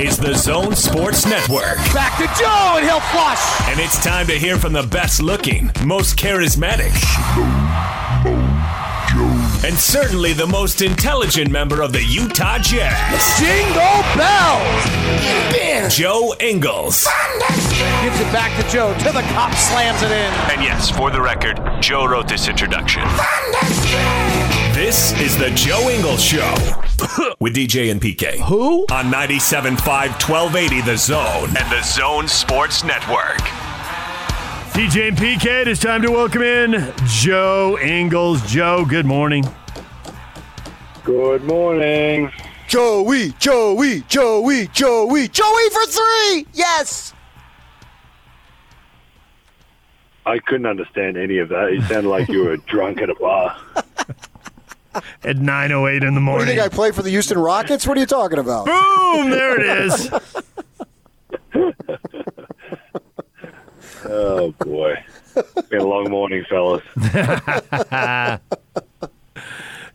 is the Zone Sports Network. Back to Joe, and he'll flush. And it's time to hear from the best looking, most charismatic, and certainly the most intelligent member of the Utah Jazz, Jingle bells. Joe Ingles. Gives it back to Joe. To the cop, slams it in. And yes, for the record, Joe wrote this introduction. This is the Joe Ingles Show with DJ and PK. Who? On 97.5 1280 The Zone and the Zone Sports Network. DJ and PK, it is time to welcome in Joe Ingles. Joe, good morning. Good morning. Joey, Joey, Joey, Joey, Joey for three. Yes. I couldn't understand any of that. You sounded like you were drunk at a bar. At 9.08 in the morning. What do morning. you think I play for the Houston Rockets? What are you talking about? Boom, there it is. Oh boy, It's been a long morning, fellas.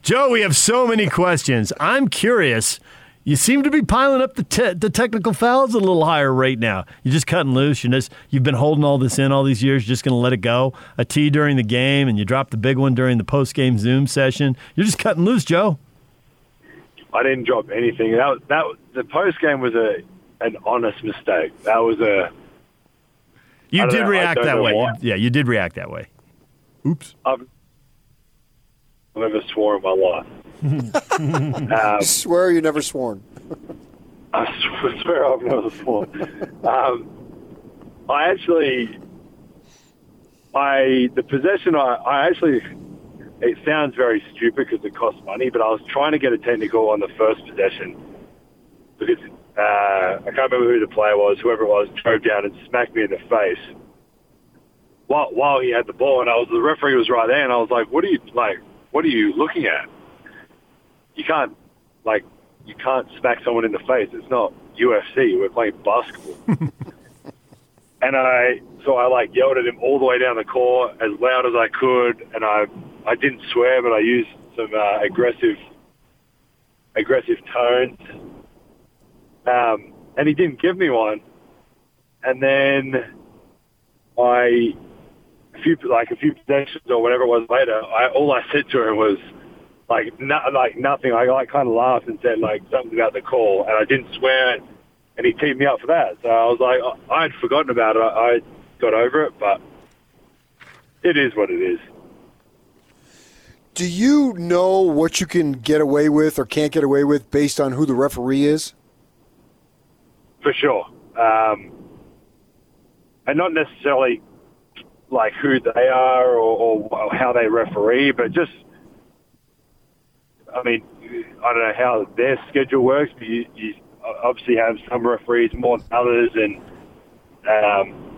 Joe, we have so many questions. I'm curious. You seem to be piling up the, te- the technical fouls a little higher rate now. You're just cutting loose. You're just, you've been holding all this in all these years. You're just going to let it go. A T during the game, and you drop the big one during the post game Zoom session. You're just cutting loose, Joe. I didn't drop anything. That was- that the post game was a an honest mistake. That was a You did know. React that way. why. Yeah, you did react that way. Oops. I've never swore in my life. um, swear you never sworn. I swear I've never sworn. Um, I actually, I the possession. I, I actually. It sounds very stupid because it costs money, but I was trying to get a technical on the first possession because uh, I can't remember who the player was. Whoever it was drove down and smacked me in the face while while he had the ball, and I was the referee was right there, and I was like, "What are you like? What are you looking at? You can't like you can't smack someone in the face. It's not UFC. We're playing basketball. and I, so I like yelled at him all the way down the court as loud as I could, and I, I didn't swear, but I used some uh, aggressive, aggressive tones. Um, and he didn't give me one. And then I, a few like a few possessions or whatever it was later, I all I said to him was like like nothing. I like kind of laughed and said like something about the call, and I didn't swear, and he teed me up for that. So I was like, I had forgotten about it. I, I got over it, but it is what it is. Do you know what you can get away with or can't get away with based on who the referee is? for sure. Um, and not necessarily like who they are or, or how they referee, but just, I mean, I don't know how their schedule works, but you, you obviously have some referees more than others, and um,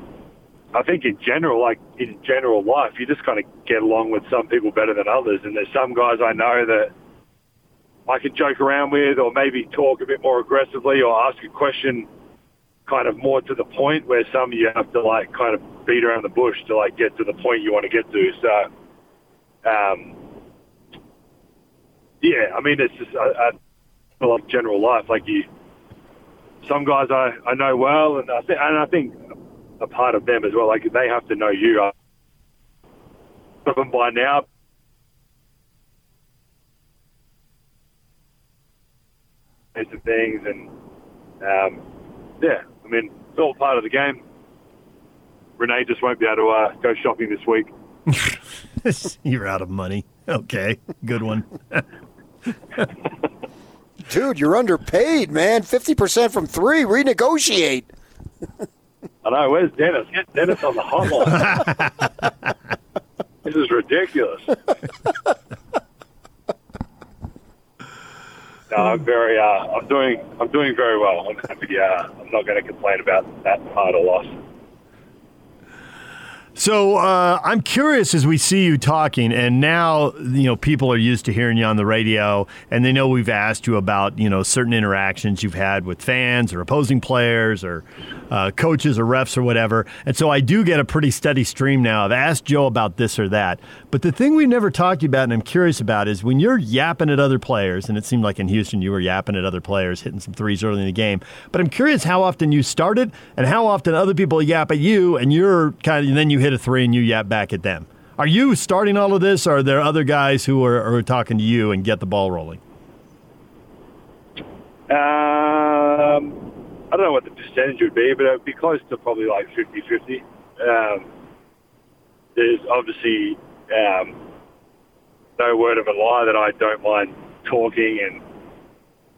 I think in general, like in general life, you just kind of get along with some people better than others, and there's some guys I know that I can joke around with or maybe talk a bit more aggressively or ask a question kind of more to the point where some you have to like kind of beat around the bush to like get to the point you want to get to. So, um, yeah, I mean, it's just a, lot of general life. Like you, some guys I, I know well, and I think, and I think a part of them as well. Like they have to know you. I, of them by now, some things, and um, yeah, I mean, it's all part of the game. Renae just won't be able to uh, go shopping this week. You're out of money. Okay, good one. Dude, you're underpaid, man. 50% from three. Renegotiate. I know. Where's Dennis? Get Dennis on the hotline. this is ridiculous. No, I'm very. Uh, I'm doing. I'm doing very well. I'm happy. Uh, I'm not going to complain about that part or loss. So uh, I'm curious as we see you talking, and now you know people are used to hearing you on the radio, and they know we've asked you about you know certain interactions you've had with fans or opposing players or uh, coaches or refs or whatever. And so I do get a pretty steady stream now. I've asked Joe about this or that, but the thing we've never talked about, and I'm curious about, is when you're yapping at other players, and it seemed like in Houston you were yapping at other players, hitting some threes early in the game. But I'm curious how often you started and how often other people yap at you, and you're kind of, and then you hit a three and you yap back at them. Are you starting all of this, or are there other guys who are, are talking to you and get the ball rolling? Um, I don't know what the percentage would be, but it would be close to probably like 50-50. Um, there's obviously um, no word of a lie that I don't mind talking and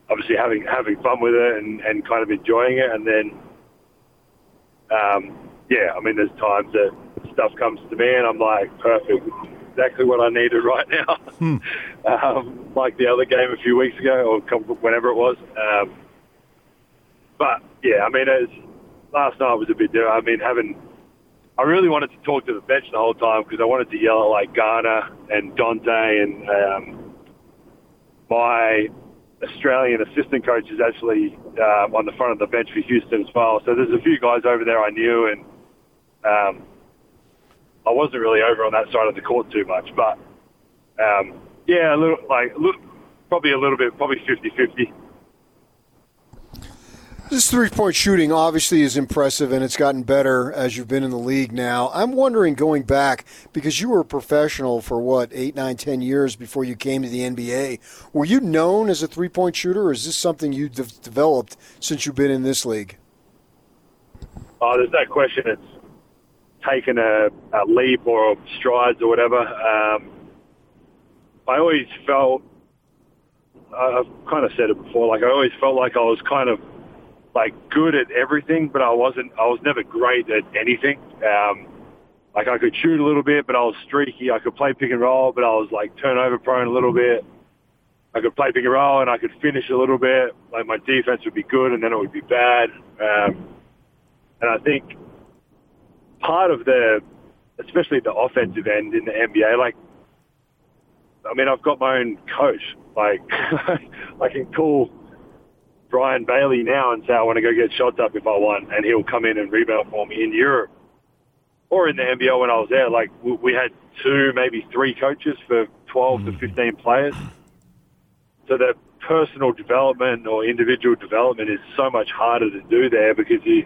obviously having having fun with it and, and kind of enjoying it. And then, um, yeah, I mean, there's times that stuff comes to me and I'm like, perfect, exactly what I needed right now. um, like the other game a few weeks ago or whenever it was. Um, but yeah, I mean, it's, last night was a bit different. I mean, having I really wanted to talk to the bench the whole time because I wanted to yell at like Garner and Dante and um, my Australian assistant coach is actually um, on the front of the bench for Houston as well. So there's a few guys over there I knew, and um, I wasn't really over on that side of the court too much. But um, yeah, a little like a little, probably a little bit, probably 50-50. This three point shooting obviously is impressive and it's gotten better as you've been in the league now. I'm wondering going back, because you were a professional for what, eight, nine, ten years before you came to the NBA. Were you known as a three point shooter or is this something you've developed since you've been in this league? Oh, there's no question it's taken a, a leap or strides or whatever. Um, I always felt, I've kind of said it before, like I always felt like I was kind of like good at everything, but I wasn't. I was never great at anything. Um, like I could shoot a little bit, but I was streaky. I could play pick and roll, but I was like turnover prone a little bit. I could play pick and roll, and I could finish a little bit. Like my defense would be good, and then it would be bad. Um, and I think part of the, especially the offensive end in the NBA, like, I mean, I've got my own coach. Like, I can call Brian Bailey now and say, I want to go get shots up if I want, and he'll come in and rebound for me in Europe or in the NBL when I was there. Like we had two, maybe three coaches for 12 mm. to 15 players. So the personal development or individual development is so much harder to do there because you,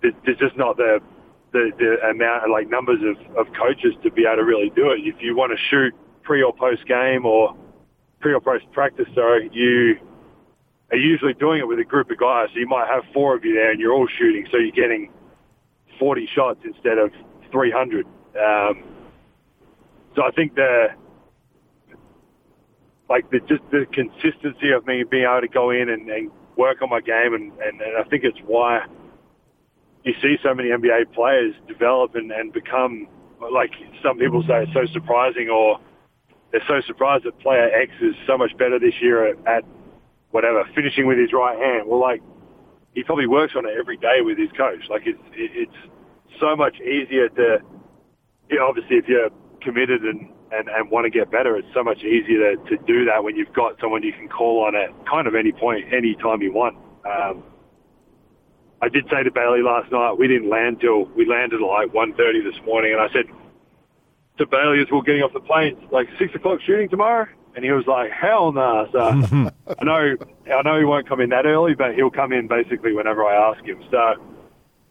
there's just not the, the, the amount like numbers of, of coaches to be able to really do it. If you want to shoot pre or post game or pre or post practice, sorry, you are usually doing it with a group of guys. So you might have four of you there and you're all shooting. So you're getting 40 shots instead of 300. Um, so I think the, like the, just the consistency of me being able to go in and, and work on my game. And, and, and I think it's why you see so many NBA players develop and, and become, like some people say, it's so surprising or they're so surprised that player X is so much better this year at, at whatever, finishing with his right hand. Well, like he probably works on it every day with his coach. Like it's it's so much easier to, you know, obviously if you're committed and, and, and want to get better, it's so much easier to, to do that when you've got someone you can call on at kind of any point, any time you want. Um, I did say to Bailey last night, we didn't land till we landed at like 1.30 this morning, and I said to Bailey as we we're getting off the plane, like six o'clock shooting tomorrow. And he was like, hell no. Nah. So I know, I know he won't come in that early, but he'll come in basically whenever I ask him. So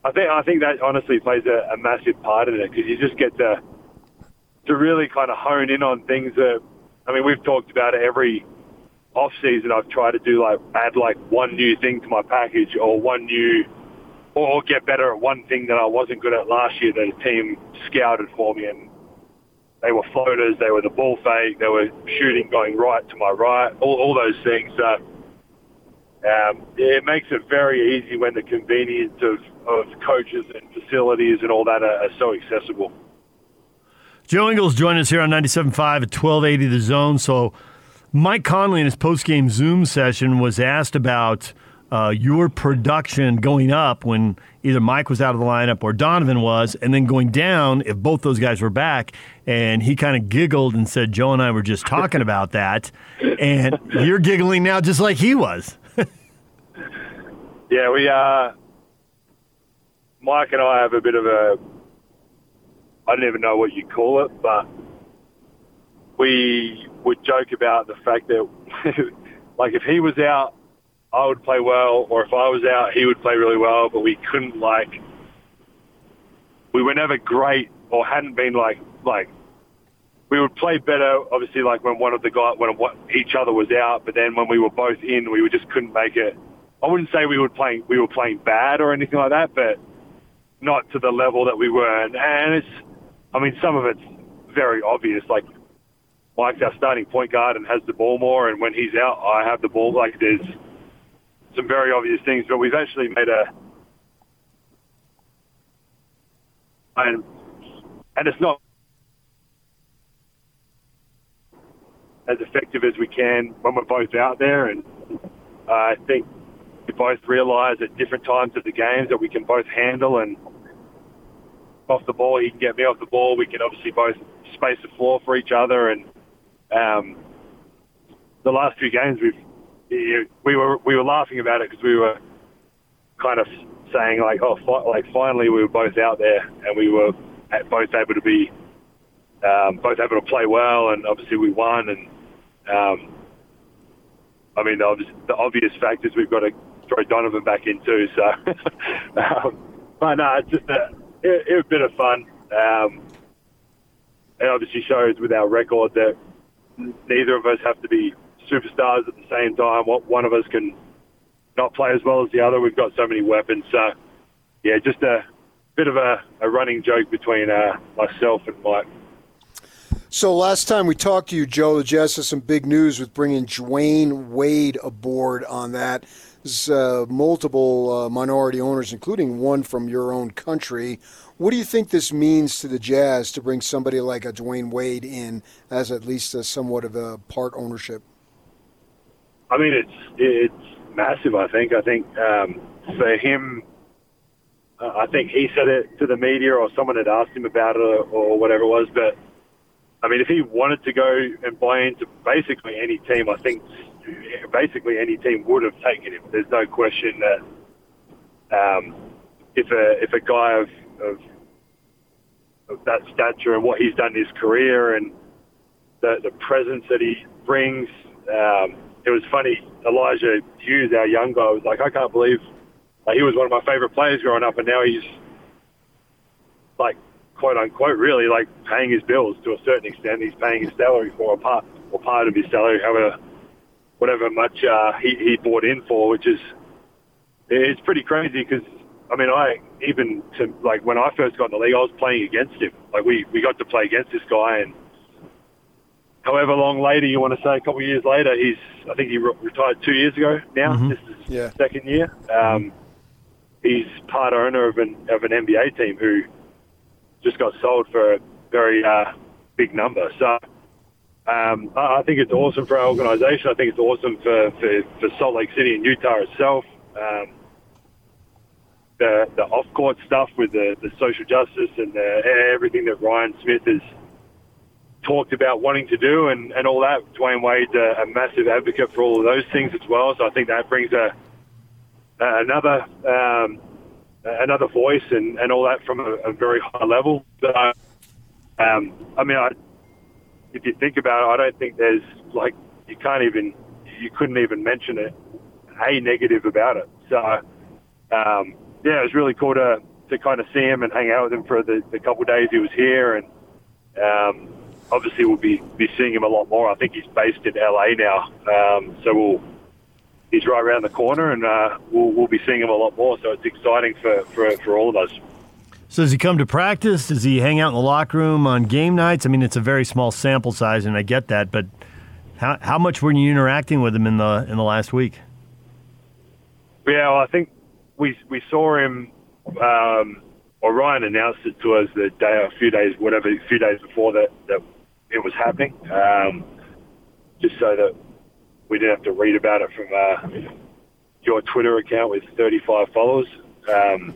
I think, I think that honestly plays a, a massive part in it because you just get to, to really kind of hone in on things that, I mean, we've talked about it every off season. I've tried to do like, add like one new thing to my package or one new, or get better at one thing that I wasn't good at last year that a team scouted for me. And they were floaters. They were the ball fake. They were shooting going right to my right. All, all those things. Uh, um, it makes it very easy when the convenience of, of coaches and facilities and all that are, are so accessible. Joe Ingles joined us here on 97.5 at 1280 The Zone. So Mike Conley in his post-game Zoom session was asked about uh, your production going up when either Mike was out of the lineup or Donovan was, and then going down if both those guys were back. And he kind of giggled and said, Joe and I were just talking about that. And you're giggling now just like he was. Yeah, we uh, Mike and I have a bit of a. I don't even know what you call it, but we would joke about the fact that, like, if he was out, I would play well, or if I was out, he would play really well, but we couldn't like. We were never great, or hadn't been like like. We would play better, obviously, like when one of the guys, when each other was out. But then when we were both in, we just couldn't make it I wouldn't say we were playing we were playing bad or anything like that, but not to the level that we were. And, and it's, I mean, some of it's very obvious. Like Mike's our starting point guard and has the ball more, and when he's out, I have the ball. Like there's some very obvious things, but we've actually made a and and it's not as effective as we can when we're both out there. And uh, I think we both realise at different times of the games that we can both handle and off the ball. He can get me off the ball. We can obviously both space the floor for each other. And um, the last few games, we've we were we were laughing about it because we were kind of saying like, oh, fi- like finally we were both out there and we were both able to be um, both able to play well, and obviously we won. And um, I mean, the obvious, the obvious fact is we've got to throw Donovan back in too. So, um, but no, it's just a, it, it was a bit of fun. Um, it obviously shows with our record that neither of us have to be superstars at the same time. What one of us can not play as well as the other. We've got so many weapons. So, yeah, just a bit of a, a running joke between uh, myself and Mike. So last time we talked to you, Joe, the Jazz has some big news with bringing Dwyane Wade aboard on that uh, multiple uh, minority owners, including one from your own country. What do you think this means to the Jazz to bring somebody like a Dwyane Wade in as at least a somewhat of a part ownership? I mean, it's it's massive. I think. I think um, for him, uh, I think he said it to the media, or someone had asked him about it, or, or whatever it was. But I mean, if he wanted to go and buy into basically any team, I think basically any team would have taken him. There's no question that um, if a if a guy of, of of that stature and what he's done in his career and the the presence that he brings, um, it was funny. Elijah Hughes, our young guy, was like, I can't believe like, he was one of my favorite players growing up, and now he's like quote unquote really like paying his bills to a certain extent. He's paying his salary for a part or part of his salary, however whatever much uh, he, he bought in for, which is it's pretty crazy because I mean I even to like when I first got in the league, I was playing against him. Like we we got to play against this guy, and however long later you want to say, a couple of years later, he's I think he re- retired two years ago. Now mm-hmm. this is yeah. second year. Um, he's part owner of an of an NBA team who just got sold for a very uh, big number. So um, I think it's awesome for our organisation. I think it's awesome for, for, for, Salt Lake City and Utah itself. Um, the, the off-court stuff with the, the social justice and the, everything that Ryan Smith has talked about wanting to do and, and all that. Dwyane Wade's a, a massive advocate for all of those things as well. So I think that brings a, another um, another voice and, and all that from a, a very high level. But um, I mean, I, if you think about it, I don't think there's like you can't even you couldn't even mention it a negative about it. So um, yeah, it was really cool to to kind of see him and hang out with him for the, the couple of days he was here, and um, obviously we'll be be seeing him a lot more. I think he's based in LA now, um, so we'll he's right around the corner, and uh, we'll we'll be seeing him a lot more. So it's exciting for for, for all of us. So does he come to practice? Does he hang out in the locker room on game nights? I mean, it's a very small sample size, and I get that, but how how much were you interacting with him in the in the last week? Yeah, well, I think we we saw him. Um, or Ryan announced it to us the day, a few days, whatever, a few days before that that it was happening, um, just so that we didn't have to read about it from uh, your Twitter account with 35 followers. Um,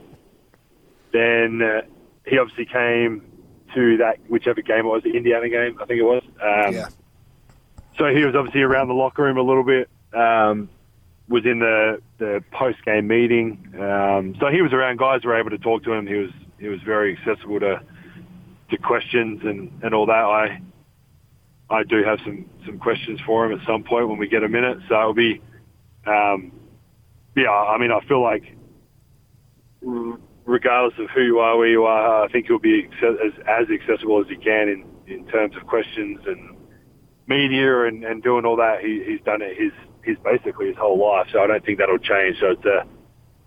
then uh, he obviously came to that whichever game it was, the Indiana game, I think it was. Um, Yeah. So he was obviously around the locker room a little bit. Um, was in the the post game meeting. Um, so he was around. Guys were able to talk to him. He was he was very accessible to to questions and, and all that. I I do have some some questions for him at some point when we get a minute. So it'll be um, yeah. I mean, I feel like regardless of who you are, where you are, I think he'll be as as accessible as he can in in terms of questions and media and, and doing all that. He, he's done it his his basically his whole life. So I don't think that'll change. So it's a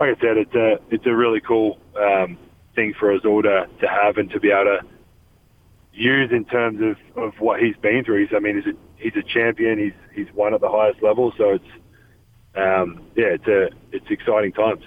like I said, it's a it's a really cool um, thing for us all to, to have and to be able to use in terms of, of what he's been through. He's I mean he's a he's a champion. He's he's won at the highest level. So it's um, yeah, it's a it's exciting times.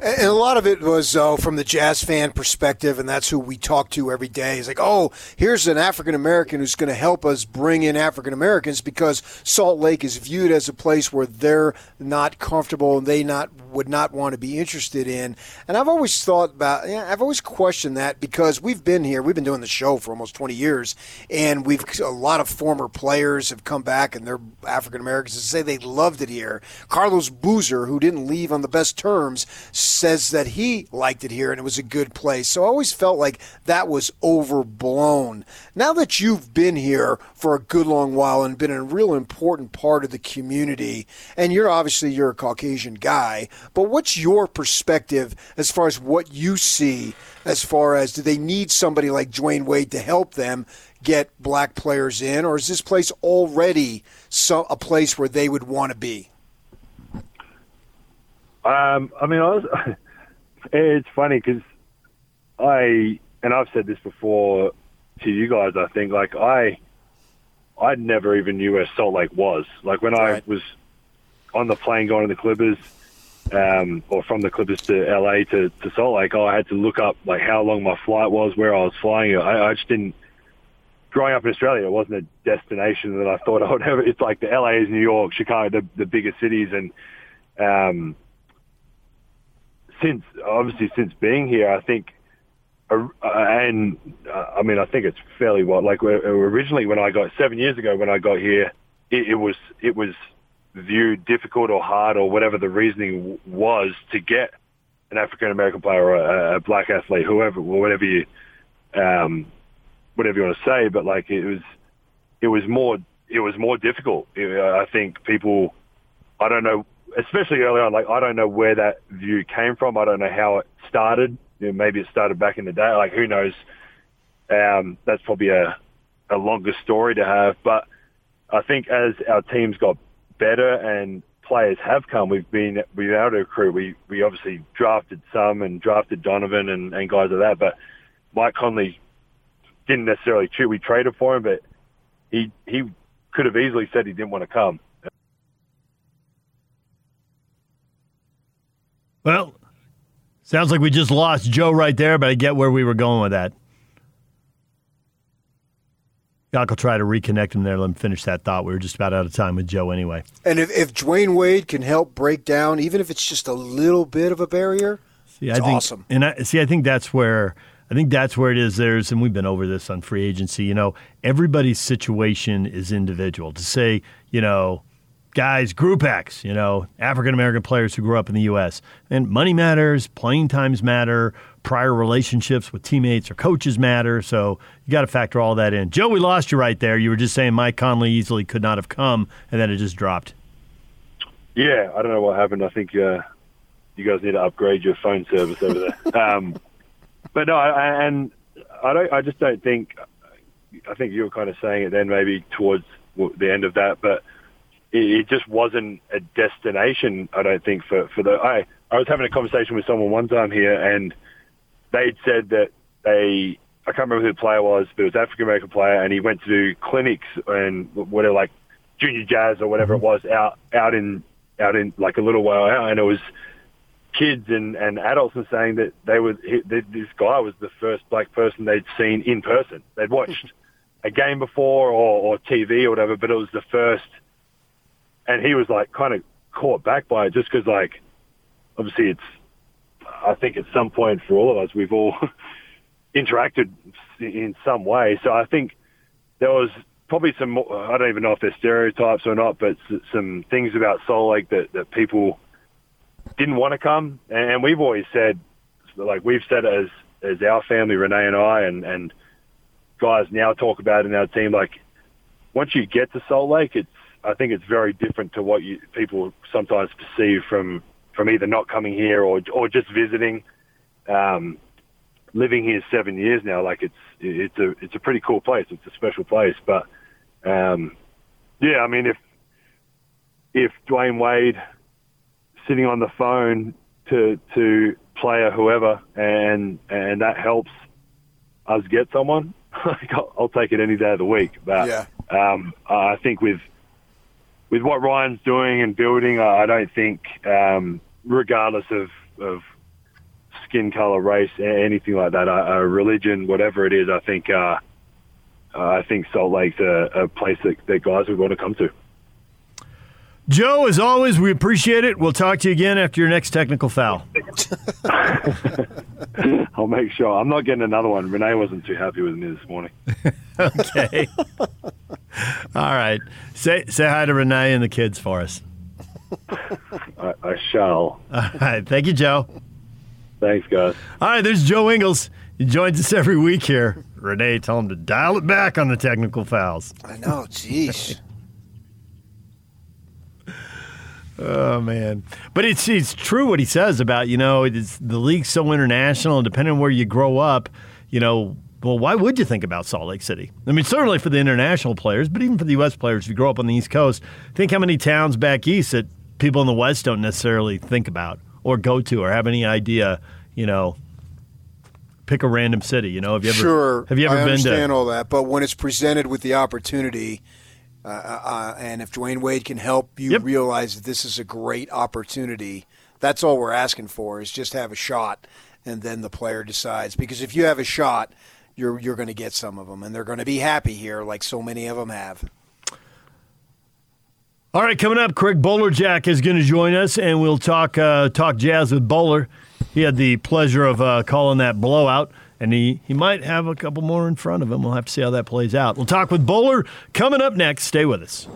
And a lot of it was uh, from the jazz fan perspective, and that's who we talk to every day. It's like, oh, here's an African American who's going to help us bring in African Americans because Salt Lake is viewed as a place where they're not comfortable and they not would not want to be interested in. And I've always thought about, yeah, I've always questioned that because we've been here, we've been doing the show for almost 20 years, and we've a lot of former players have come back and they're African Americans and say they loved it here. Carlos Boozer, who didn't leave on the best terms, says that he liked it here and it was a good place. So I always felt like that was overblown. Now that you've been here for a good long while and been a real important part of the community, and you're obviously you're a Caucasian guy, but what's your perspective as far as what you see as far as do they need somebody like Dwyane Wade to help them get black players in, or is this place already so, a place where they would want to be? Um, I mean, I was, it's funny because I and I've said this before to you guys. I think like I, I never even knew where Salt Lake was. Like when Right. I was on the plane going to the Clippers, um, or from the Clippers to LA to, to Salt Lake, I had to look up like how long my flight was, where I was flying. I, I just didn't. Growing up in Australia, it wasn't a destination that I thought I would ever. It's like the LA is New York, Chicago, the, the bigger cities, and um, since obviously since being here, I think, uh, and uh, I mean, I think it's fairly well. Like originally, when I got seven years ago, when I got here, it, it was it was viewed difficult or hard or whatever the reasoning was to get an African American player or a, a black athlete, whoever, or whatever you, um, whatever you want to say. But like it was, it was more it was more difficult. It, I think people, I don't know especially early on, like I don't know where that view came from. I don't know how it started. You know, maybe it started back in the day. Like who knows? Um, that's probably a a longer story to have. But I think as our teams got better and players have come, we've been we've been able to recruit. We we obviously drafted some and drafted Donovan and, and guys like that. But Mike Conley didn't necessarily choose. We traded for him, but he he could have easily said he didn't want to come. Well, sounds like we just lost Joe right there, but I get where we were going with that. Doc will try to reconnect him there. Let him finish that thought. We were just about out of time with Joe anyway. And if, if Dwyane Wade can help break down, even if it's just a little bit of a barrier, See, It's I think, awesome. And I see. I think that's where I think that's where it is. There's, and we've been over this on free agency. You know, everybody's situation is individual. To say, you know, guys, Group X, you know, African American players who grew up in the U.S. and money matters, playing times matter, prior relationships with teammates or coaches matter. So you got to factor all that in. Joe, we lost you right there. You were just saying Mike Conley easily could not have come, and then it just dropped. Yeah, I don't know what happened. I think uh, you guys need to upgrade your phone service over there. um, but no, I, and I don't. I just don't think. I think you were kind of saying it then, maybe towards the end of that, but it, it just wasn't a destination. I don't think for for the. I I was having a conversation with someone one time here, and they'd said that they. I can't remember who the player was, but it was an African American player, and he went to do clinics and whatever, like junior jazz or whatever it mm-hmm. was, out out in out in like a little while out, and it was kids and, and adults and saying that they were he, this guy was the first black person they'd seen in person. They'd watched a game before or, or TV or whatever, but it was the first. And he was like kind of caught back by it just because, like, obviously it's. I think at some point for all of us, we've all interacted in some way. So I think there was probably some. I don't even know if they're stereotypes or not, but some things about Salt Lake that that people didn't want to come, and we've always said, like we've said as as our family, Renae and I, and and guys now talk about in our team, like once you get to Salt Lake, it's I think it's very different to what you people sometimes perceive from from either not coming here or or just visiting. Um, living here seven years now, like it's it's a it's a pretty cool place. It's a special place, but um, yeah, I mean if if Dwyane Wade sitting on the phone to to player whoever and and that helps us get someone, I'll, I'll take it any day of the week. But Yeah. um, I think with with what Ryan's doing and building, I don't think, um, regardless of, of skin color, race, anything like that, a, a religion, whatever it is, I think uh, I think Salt Lake's a, a place that, that guys would want to come to. Joe, as always, we appreciate it. We'll talk to you again after your next technical foul. I'll make sure. I'm not getting another one. Renae wasn't too happy with me this morning. Okay. All right. Say say hi to Renae and the kids for us. I, I shall. All right. Thank you, Joe. Thanks, guys. All right. There's Joe Ingles. He joins us every week here. Renae, tell him to dial it back on the technical fouls. I know, jeez. Oh man, but it's it's true what he says about you know it's, the league's so international, and depending on where you grow up, you know, well, why would you think about Salt Lake City? I mean, certainly for the international players, but even for the U.S. players, if you grow up on the East Coast, think how many towns back east that people in the West don't necessarily think about or go to or have any idea. You know, pick a random city. You know, have you ever Sure, have you ever I been understand to? all that, but when it's presented with the opportunity, uh, uh, and if Dwyane Wade can help you Yep. realize that this is a great opportunity, that's all we're asking for is just have a shot, and then the player decides. Because if you have a shot, you're you're going to get some of them, and they're going to be happy here, like so many of them have. All right, coming up, Craig Bolerjack is going to join us, and we'll talk uh, talk jazz with Bowler. He had the pleasure of uh, calling that blowout, and he, he might have a couple more in front of him. We'll have to see how that plays out. We'll talk with Bowler coming up next. Stay with us.